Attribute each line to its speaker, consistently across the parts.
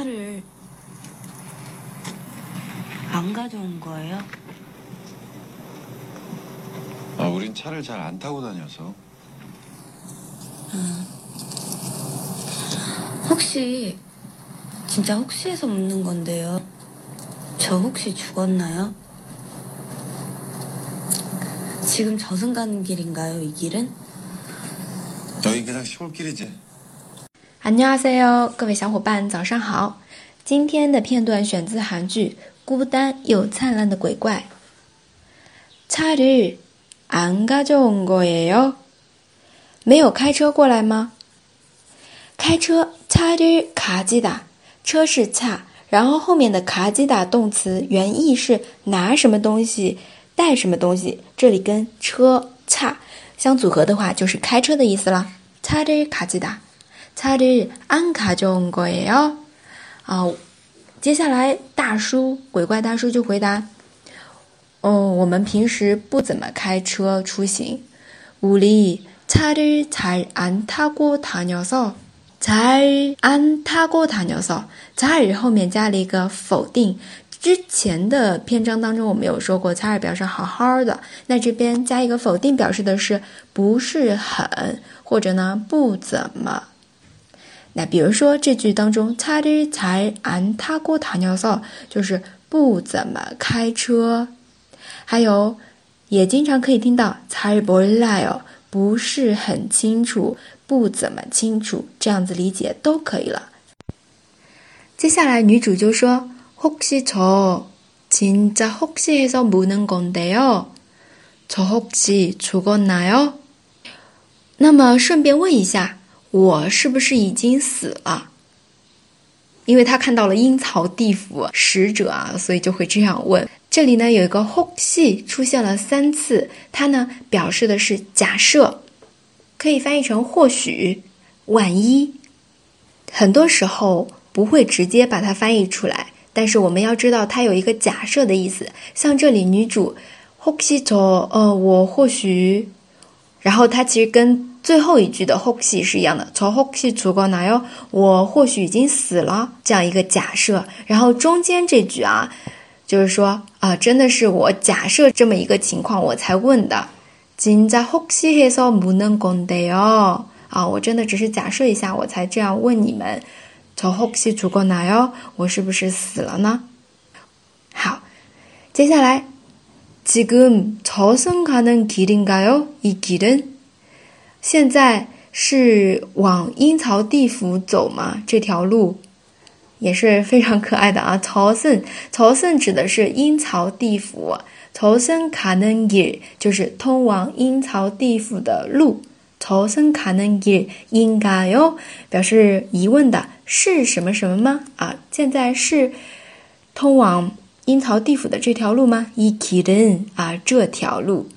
Speaker 1: 차를 안 가져온 거예요?
Speaker 2: 아, 우린 차를 잘 안 타고 다녀서.
Speaker 1: 혹시 진짜 혹시해서 묻는 건데요. 저 혹시 죽었나요? 지금 저승 가는 길인가요, 이 길은?
Speaker 2: 여기 그냥 시골길이지.
Speaker 3: 안녕하세요，各位小伙伴，早上好。今天的片段选自韩剧《孤单又灿烂的鬼怪》。차를안가져온거예요？没有开车过来吗？开车，차를가지 다， 车是차，然后后面的가지다动词原意是拿什么东西，带什么东西，这里跟车차相组合的话，就是开车的意思啦。차를가지 다。 차를안가져온거예요？ 啊，接下来大叔鬼怪大叔就回答：“哦，我们平时不怎么开车出行。우리차를잘안타고다녀서잘안타고다녀서잘后面加了一个否定。之前的篇章当中我们有说过，잘表示好好的，那这边加一个否定，表示的是不是很，或者呢不怎么。 那比如说这句当中，차를잘안타고다녀서就是不怎么开车。还有，也经常可以听到잘몰라요不是很清楚，不怎么清楚，这样子理解都可以了。接下来女主就说：“혹시저진짜혹시해서묻는건데요저혹시죽었나요？”那么顺便问一下。 我是不是已经死了？因为他看到了阴曹地府使者啊，所以就会这样问。这里呢有一个后戏出现了三次，它呢表示的是假设，可以翻译成或许、万一。很多时候不会直接把它翻译出来，但是我们要知道它有一个假设的意思。像这里女主后戏头，呃，我或许，然后它其实跟最后一句的혹시是一样的，从혹시죽었나 요？ 我或许已经死了这样一个假设，然后中间这句啊，就是说啊，真的是我假设这么一个情况我才问的。진짜혹시해서묻는건데 요？ 啊，我真的只是假设一下，我才这样问你们。从혹시죽었나 요？ 我是不是死了呢？好，接下来지금저승가는길인가 요？ 이길 은？ 现在是往阴曹地府走吗？这条路也是非常可爱的啊。曹森，曹森指的是阴曹地府。曹森卡能길就是通往阴曹地府的路。曹森卡能길应该哟，表示疑问的是什么什么吗？啊，现在是通往阴曹地府的这条路吗？이길은啊，这条路。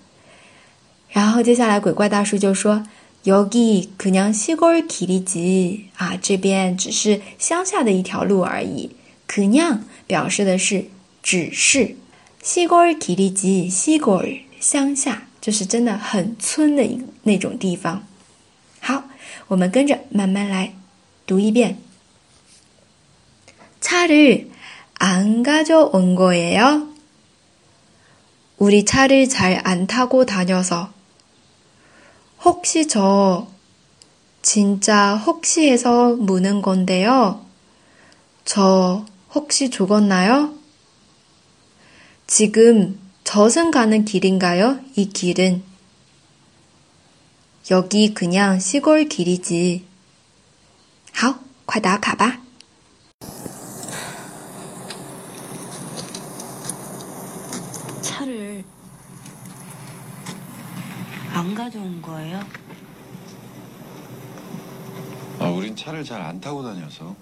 Speaker 3: 然后接下来鬼怪大叔就说：“여기그냥시골길이지啊，这边只是乡下的一条路而已。그냥表示的是只是시골길이지西果乡下就是真的很村的一那种地方。好，我们跟着慢慢来读一遍。차를안가져온거예요우리차를잘안타고다녀서 혹시 저 진짜 혹시 해서 묻는 건데요. 저 혹시 죽었나요? 지금 저승 가는 길인가요? 이 길은? 여기 그냥 시골 길이지. 好，快打卡吧。
Speaker 1: 안 가져온 거예요?
Speaker 2: 아, 우린 차를 잘 안 타고 다녀서.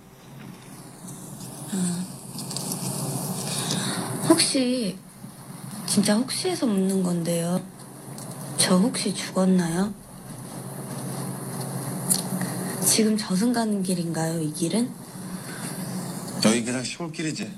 Speaker 1: 혹시 진짜 혹시해서 묻는 건데요. 저 혹시 죽었나요? 지금 저승 가는 길인가요, 이 길은?
Speaker 2: 여기 그냥 시골길이지.